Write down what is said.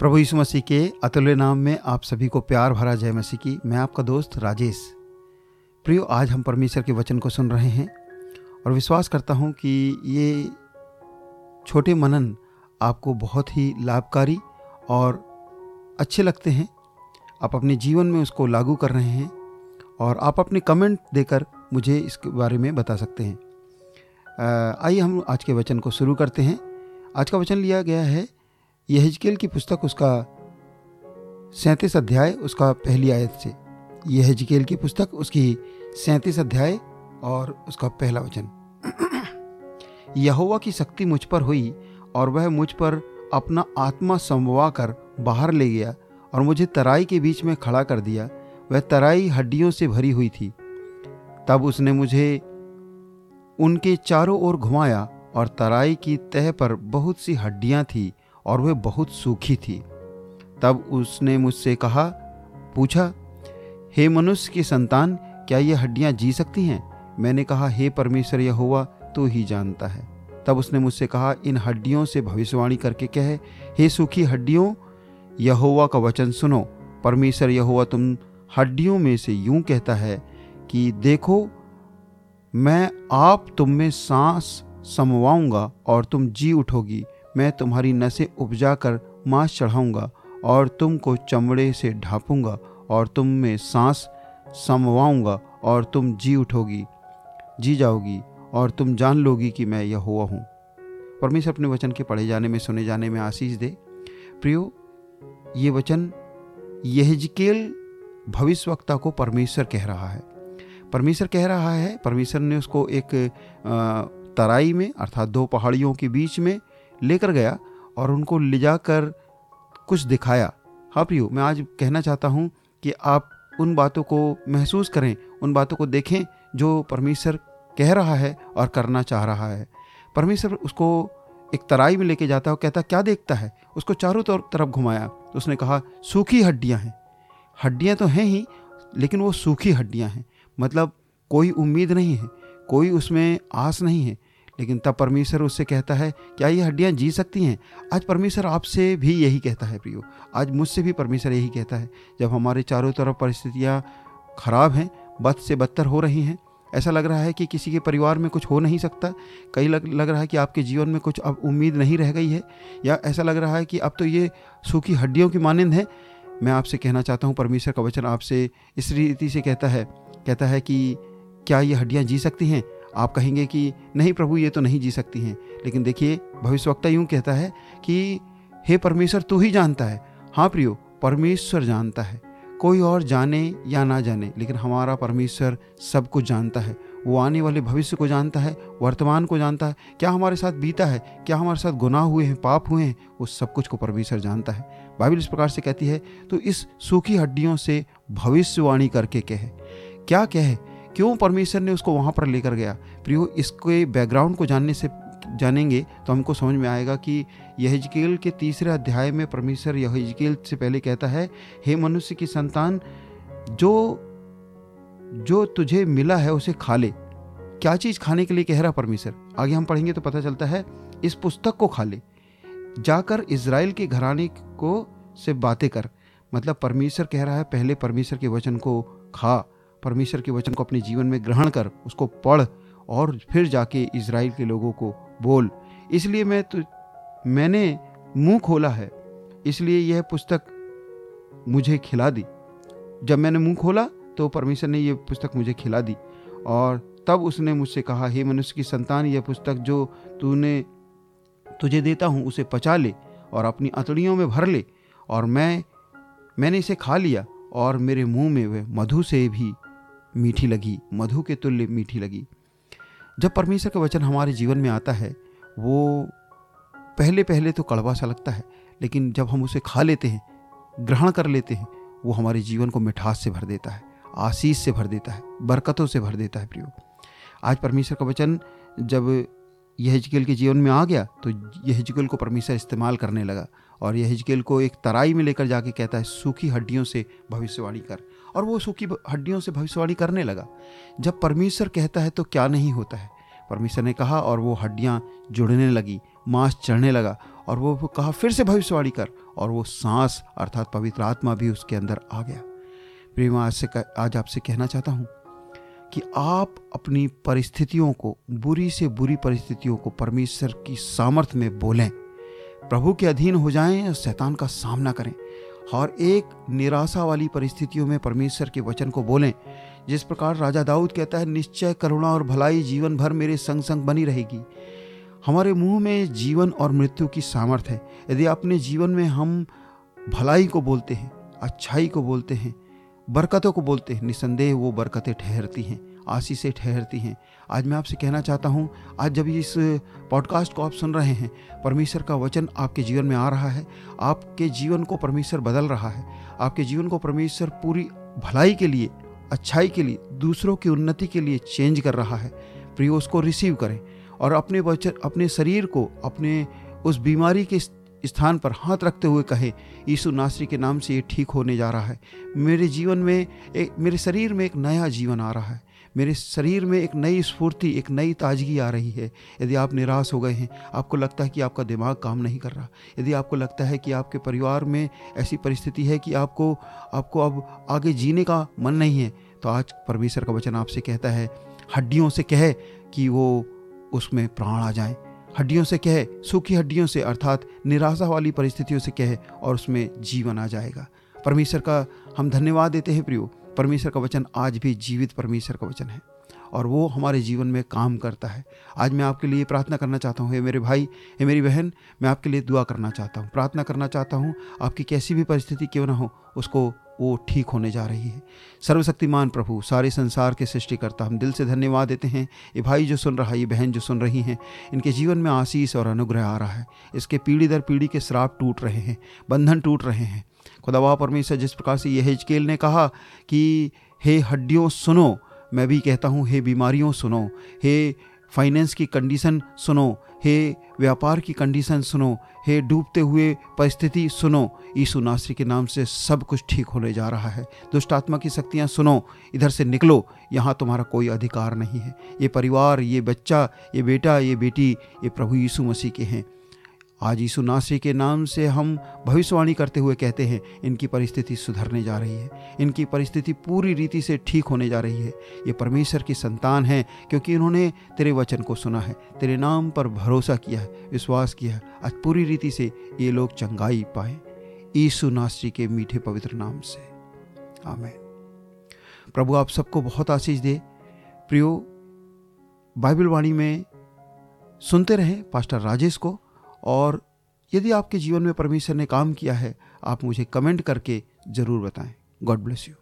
प्रभु यीशु मसीह के अतुल्य नाम में आप सभी को प्यार भरा जय मसीह की। मैं आपका दोस्त राजेश। प्रियो, आज हम परमेश्वर के वचन को सुन रहे हैं और विश्वास करता हूँ कि ये छोटे मनन आपको बहुत ही लाभकारी और अच्छे लगते हैं। आप अपने जीवन में उसको लागू कर रहे हैं और आप अपने कमेंट देकर मुझे इसके बारे में बता सकते हैं। आइए हम आज के वचन को शुरू करते हैं। आज का वचन लिया गया है यहजकेल की पुस्तक उसका सैंतीस अध्याय, उसका पहली आयत से। यह यहजकेल की पुस्तक, उसकी सैंतीस अध्याय और उसका पहला वचन। यहोवा की शक्ति मुझ पर हुई और वह मुझ पर अपना आत्मा संवा कर बाहर ले गया और मुझे तराई के बीच में खड़ा कर दिया। वह तराई हड्डियों से भरी हुई थी। तब उसने मुझे उनके चारों ओर घुमाया और तराई की तह पर बहुत सी हड्डियाँ थी। और वह बहुत सूखी थी। तब उसने मुझसे कहा, पूछा, हे मनुष्य की संतान, क्या ये हड्डियाँ जी सकती हैं? मैंने कहा, हे परमेश्वर यह हुआ तो ही जानता है। तब उसने मुझसे कहा, इन हड्डियों से भविष्यवाणी करके कहे, हे सूखी हड्डियों, यहोवा का वचन सुनो। परमेश्वर यहोवा तुम हड्डियों में से यूँ कहता है कि, देखो, मैं आप तुम में सांस समवाऊँगा और तुम जी उठोगी। मैं तुम्हारी नसें उपजा कर मांस चढ़ाऊँगा और तुमको चमड़े से ढापूँगा और तुम में सांस समवाऊँगा और तुम जी उठोगी, जी जाओगी और तुम जान लोगी कि मैं यह हुआ हूँ। परमेश्वर अपने वचन के पढ़े जाने में, सुने जाने में आशीष दे। प्रियो, ये वचन यहजकेल भविष्यवक्ता को परमेश्वर कह रहा है। परमेश्वर कह रहा है, परमेश्वर ने उसको एक तराई में अर्थात दो पहाड़ियों के बीच में लेकर गया और उनको ले जाकर कुछ दिखाया। हाँ प्रियो, मैं आज कहना चाहता हूँ कि आप उन बातों को महसूस करें, उन बातों को देखें जो परमेश्वर कह रहा है और करना चाह रहा है। परमेश्वर उसको एक तराई में लेके जाता है और कहता क्या देखता है? उसको चारों तरफ़ घुमाया। तो उसने कहा, सूखी हड्डियाँ हैं। हड्डियाँ तो हैं ही, लेकिन वो सूखी हड्डियाँ हैं। मतलब कोई उम्मीद नहीं है, कोई उसमें आस नहीं है। लेकिन तब परमेश्वर उससे कहता है, क्या ये हड्डियाँ जी सकती हैं? आज परमेश्वर आपसे भी यही कहता है प्रियो। आज मुझसे भी परमेश्वर यही कहता है, जब हमारे चारों तरफ़ परिस्थितियाँ खराब हैं, बद से बदतर हो रही हैं, ऐसा लग रहा है कि किसी के परिवार में कुछ हो नहीं सकता, कई लग लग रहा है कि आपके जीवन में कुछ अब उम्मीद नहीं रह गई है, या ऐसा लग रहा है कि अब तो ये सूखी हड्डियों की मानंद है? मैं आपसे कहना चाहता हूँ, परमेश्वर का वचन आपसे इस रीति से कहता है कहता है कि क्या ये हड्डियाँ जी सकती हैं? आप कहेंगे कि नहीं प्रभु, ये तो नहीं जी सकती हैं। लेकिन देखिए, भविष्यवक्ता यूँ कहता है कि हे परमेश्वर, तू ही जानता है। हाँ प्रियो, परमेश्वर जानता है। कोई और जाने या ना जाने, लेकिन हमारा परमेश्वर सब कुछ जानता है। वो आने वाले भविष्य को जानता है, वर्तमान को जानता है। क्या हमारे साथ बीता है? क्या हमारे साथ गुनाह हुए हैं, पाप हुए हैं? वो सब कुछ को परमेश्वर जानता है। बाइबल इस प्रकार से कहती है तो इस सूखी हड्डियों से भविष्यवाणी करके कहे। क्या कहे? क्यों परमेश्वर ने उसको वहाँ पर लेकर गया? प्रियो, इसके बैकग्राउंड को जानने से, जानेंगे तो हमको समझ में आएगा कि यहजकेल के तीसरे अध्याय में परमेश्वर यहजकेल से पहले कहता है, हे मनुष्य की संतान, जो जो तुझे मिला है उसे खा ले। क्या चीज़ खाने के लिए कह रहा परमेश्वर? आगे हम पढ़ेंगे तो पता चलता है, इस पुस्तक को खा ले। जाकर इसराइल के घराने को से बातें कर। मतलब परमेश्वर कह रहा है, पहले परमेश्वर के वचन को खा। परमेश्वर के वचन को अपने जीवन में ग्रहण कर उसको पढ़ और फिर जाके इसराइल के लोगों को बोल। इसलिए मैं तो मैंने मुँह खोला है, इसलिए यह पुस्तक मुझे खिला दी। जब मैंने मुँह खोला तो परमेश्वर ने यह पुस्तक मुझे खिला दी और तब उसने मुझसे कहा, हे मनुष्य की संतान, यह पुस्तक जो तूने तुझे देता हूँ, उसे पचा ले और अपनी अतड़ियों में भर ले और मैं, मैंने इसे खा लिया और मेरे मुँह में वह मधु से भी मीठी लगी, मधु के तुल्य मीठी लगी। जब परमेश्वर का वचन हमारे जीवन में आता है, वो पहले पहले तो कड़वा सा लगता है, लेकिन जब हम उसे खा लेते हैं, ग्रहण कर लेते हैं, वो हमारे जीवन को मिठास से भर देता है, आशीष से भर देता है, बरकतों से भर देता है, प्रियो। आज परमेश्वर का वचन जब यहजकेल के जीवन में आ गया तो यहजकेल को परमेश्वर इस्तेमाल करने लगा। और यहजकेल को एक तराई में लेकर जाके कहता है, सूखी हड्डियों से भविष्यवाणी कर। और वो सूखी हड्डियों से भविष्यवाणी करने लगा। जब परमेश्वर कहता है तो क्या नहीं होता है? परमेश्वर ने कहा और वो हड्डियाँ जुड़ने लगी, मांस चढ़ने लगा और वो कहा, फिर से भविष्यवाणी कर। और वो सांस, अर्थात पवित्र आत्मा भी उसके अंदर आ गया। प्रेम आज से आज आपसे कहना चाहता हूँ कि आप अपनी परिस्थितियों को, बुरी से बुरी परिस्थितियों को परमेश्वर की सामर्थ्य में बोलें। प्रभु के अधीन हो जाएँ और शैतान का सामना करें और एक निराशा वाली परिस्थितियों में परमेश्वर के वचन को बोलें। जिस प्रकार राजा दाऊद कहता है, निश्चय, करुणा और भलाई जीवन भर मेरे संग संग बनी रहेगी। हमारे मुँह में जीवन और मृत्यु की सामर्थ्य है। यदि अपने जीवन में हम भलाई को बोलते हैं, अच्छाई को बोलते हैं, बरकतों को बोलते हैं, निसंदेह वो बरकतें ठहरती हैं। आशीषें ठहरती हैं। आज मैं आपसे कहना चाहता हूँ, आज जब इस पॉडकास्ट को आप सुन रहे हैं, परमेश्वर का वचन आपके जीवन में आ रहा है, आपके जीवन को परमेश्वर बदल रहा है, आपके जीवन को परमेश्वर पूरी भलाई के लिए, अच्छाई के लिए, दूसरों की उन्नति के लिए चेंज कर रहा है। प्रियो, उसको रिसीव करें और अपने वचन, अपने शरीर को, अपने उस बीमारी के स्थान पर हाथ रखते हुए कहे, यीशु नासरी के नाम से ये ठीक होने जा रहा है। मेरे जीवन में एक मेरे शरीर में एक नया जीवन आ रहा है। मेरे शरीर में एक नई स्फूर्ति, एक नई ताजगी आ रही है। यदि आप निराश हो गए हैं, आपको लगता है कि आपका दिमाग काम नहीं कर रहा। यदि आपको लगता है कि आपके परिवार में ऐसी परिस्थिति है कि आपको आपको अब आगे जीने का मन नहीं है तो आज परमेश्वर का वचन आपसे कहता है, हड्डियों से कहे कि वो उसमें प्राण आ जाए। हड्डियों से कहे, सूखी हड्डियों से, अर्थात निराशा वाली परिस्थितियों से कहे, और उसमें जीवन आ जाएगा। परमेश्वर का हम धन्यवाद देते हैं प्रियो। परमेश्वर का वचन आज भी जीवित परमेश्वर का वचन है, और वो हमारे जीवन में काम करता है। आज मैं आपके लिए प्रार्थना करना चाहता हूँ, हे मेरे भाई, हे मेरी बहन, मैं आपके लिए दुआ करना चाहता हूँ। प्रार्थना करना चाहता हूँ, आपकी कैसी भी परिस्थिति क्यों ना हो, उसको वो ठीक होने जा रही है। सर्वशक्तिमान प्रभु, सारे संसार के सृष्टिकर्ता, हम दिल से धन्यवाद देते हैं। ये भाई जो सुन रहा है, ये बहन जो सुन रही हैं, इनके जीवन में आशीष और अनुग्रह आ रहा है। इसके पीढ़ी दर पीढ़ी के श्राप टूट रहे हैं, बंधन टूट रहे हैं। खुदावा परमेश्वर, जिस प्रकार से यह हिजकेल ने कहा कि, हे हड्डियों, सुनो। मैं भी कहता हूँ, हे बीमारियों, सुनो। हे फाइनेंस की कंडीशन सुनो, हे व्यापार की कंडीशन सुनो, हे डूबते हुए परिस्थिति सुनो, यीशु नासरी के नाम से सब कुछ ठीक होने जा रहा है। दुष्ट आत्मा की शक्तियाँ सुनो, इधर से निकलो, यहाँ तुम्हारा कोई अधिकार नहीं है। ये परिवार, ये बच्चा, ये बेटा, ये बेटी, ये प्रभु यीशु मसीह के हैं। आज यीशु नासरी के नाम से हम भविष्यवाणी करते हुए कहते हैं, इनकी परिस्थिति सुधरने जा रही है। इनकी परिस्थिति पूरी रीति से ठीक होने जा रही है। ये परमेश्वर की संतान है, क्योंकि इन्होंने तेरे वचन को सुना है, तेरे नाम पर भरोसा किया है, विश्वास किया है। आज पूरी रीति से ये लोग चंगाई पाए, यीशु नासरी के मीठे पवित्र नाम से। आमेन। प्रभु, आप सबको बहुत आशीष दे। प्रियो, बाइबल वाणी में सुनते रहें, पास्टर राजेश को। और यदि आपके जीवन में परमेश्वर ने काम किया है, आप मुझे कमेंट करके ज़रूर बताएँ। God bless you